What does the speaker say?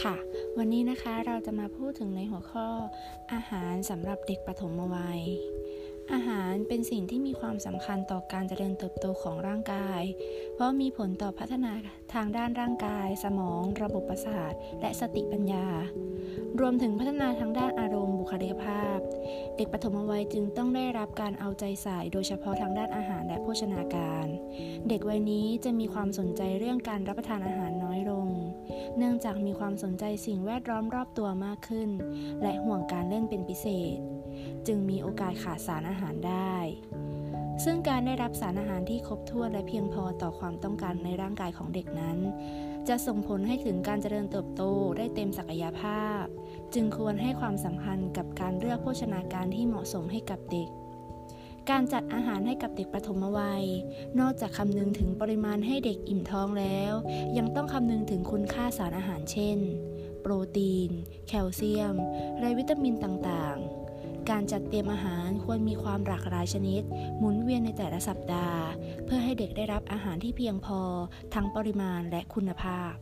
ค่ะ วันนี้นะคะเราจะมาพูดถึงในหัวข้อ อาหารสำหรับเด็กปฐมวัย อาหารเป็นสิ่งที่มีความสำคัญต่อการเจริญเติบโตของร่างกาย เพราะมีผลต่อพัฒนาทางด้านร่างกาย สมอง ระบบประสาท และสติปัญญา รวมถึงพัฒนาทางด้านอารมณ์บุคลิกภาพ เด็กปฐมวัยจึงต้องได้รับการเอาใจใส่โดยเฉพาะทางด้านอาหารและโภชนาการ เด็กวัยนี้จะมีความสนใจเรื่องการรับประทานอาหารน้อยลง เนื่องจากมีความสนใจสิ่งแวดล้อมรอบตัวมากขึ้น และห่วงการเล่นเป็นพิเศษ จึงมีโอกาสขาดสารอาหารได้ ซึ่งการได้รับสารอาหารที่ครบถ้วนและเพียงพอต่อความต้องการในร่างกายของเด็กนั้น จะส่งผลให้ถึงการเจริญเติบโตได้เต็มศักยภาพ จึงควรให้ความสำคัญกับการเลือกโภชนาการที่เหมาะสมให้กับเด็ก การจัดอาหารให้กับเด็กปฐมวัย นอกจากคำนึงถึงปริมาณให้เด็กอิ่มท้องแล้ว ยังต้องคำนึงถึงคุณค่าสารอาหารเช่น โปรตีน แคลเซียม และวิตามินต่างๆ การจัดเตรียมอาหารควรมีความหลากหลายชนิด หมุนเวียนในแต่ละสัปดาห์ เพื่อให้เด็กได้รับอาหารที่เพียงพอ ทั้งปริมาณและคุณภาพ